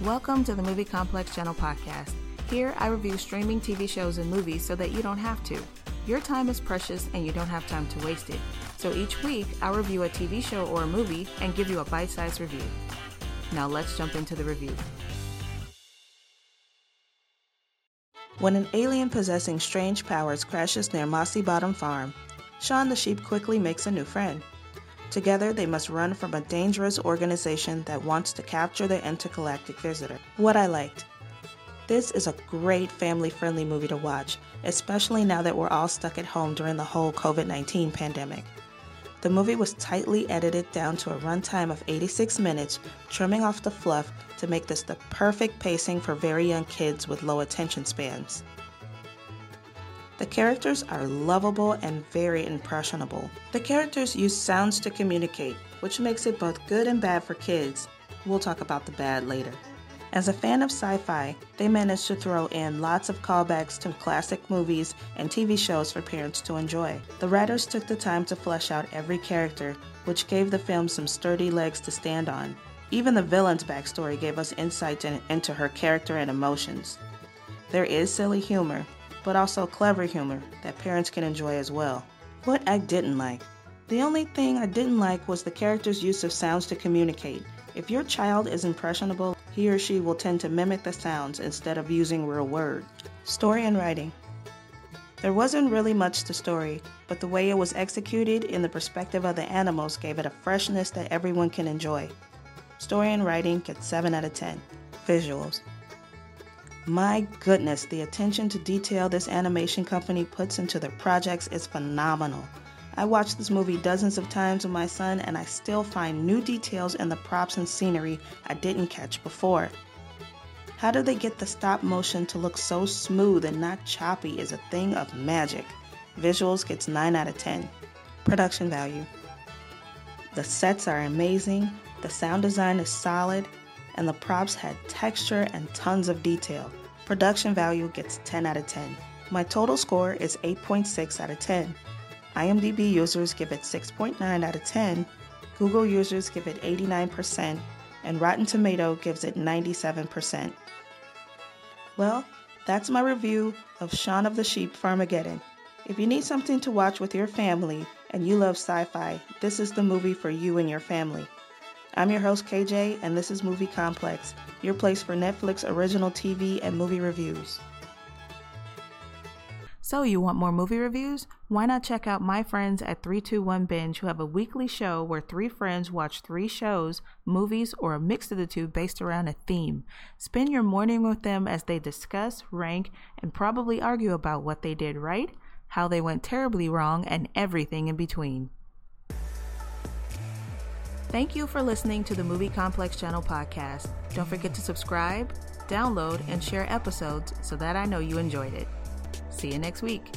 Welcome to the Movie Complex Channel podcast. Here, I review streaming TV shows and movies so that you don't have to. Your time is precious and you don't have time to waste it. So each week, I'll review a TV show or a movie and give you a bite sized review. Now let's jump into the review. When an alien possessing strange powers crashes near Mossy Bottom Farm, Shaun the sheep quickly makes a new friend. Together, they must run from a dangerous organization that wants to capture the intergalactic visitor. What I liked. This is a great family friendly movie to watch, especially now that we're all stuck at home during the whole COVID 19 pandemic. The movie was tightly edited down to a runtime of 86 minutes, trimming off the fluff to make this the perfect pacing for very young kids with low attention spans. The characters are lovable and very impressionable. The characters use sounds to communicate, which makes it both good and bad for kids. We'll talk about the bad later. As a fan of sci fi, they managed to throw in lots of callbacks to classic movies and TV shows for parents to enjoy. The writers took the time to flesh out every character, which gave the film some sturdy legs to stand on. Even the villain's backstory gave us insight in, into her character and emotions. There is silly humor, but also clever humor that parents can enjoy as well. What I didn't like. The only thing I didn't like was the character's use of sounds to communicate. If your child is impressionable, he or she will tend to mimic the sounds instead of using real words. Story and writing. There wasn't really much to story, but the way it was executed in the perspective of the animals gave it a freshness that everyone can enjoy. Story and writing get 7 out of 10. Visuals. My goodness, the attention to detail this animation company puts into their projects is phenomenal. I watched this movie dozens of times with my son, and I still find new details in the props and scenery I didn't catch before. How do they get the stop motion to look so smooth and not choppy is a thing of magic. Visuals gets 9 out of 10. Production value. The sets are amazing, the sound design is solid, and the props had texture and tons of detail. Production value gets 10 out of 10. My total score is 8.6 out of 10. IMDb users give it 6.9 out of 10, Google users give it 89%, and Rotten Tomato gives it 97%. Well, that's my review of Shaun of the Sheep Farmageddon. If you need something to watch with your family and you love sci fi, this is the movie for you and your family. I'm your host, KJ, and this is Movie Complex, your place for Netflix original TV and movie reviews. So, you want more movie reviews? Why not check out my friends at 321 Binge, who have a weekly show where three friends watch three shows, movies, or a mix of the two based around a theme. Spend your morning with them as they discuss, rank, and probably argue about what they did right, how they went terribly wrong, and everything in between. Thank you for listening to the Movie Complex Channel podcast. Don't forget to subscribe, download, and share episodes so that I know you enjoyed it. See you next week.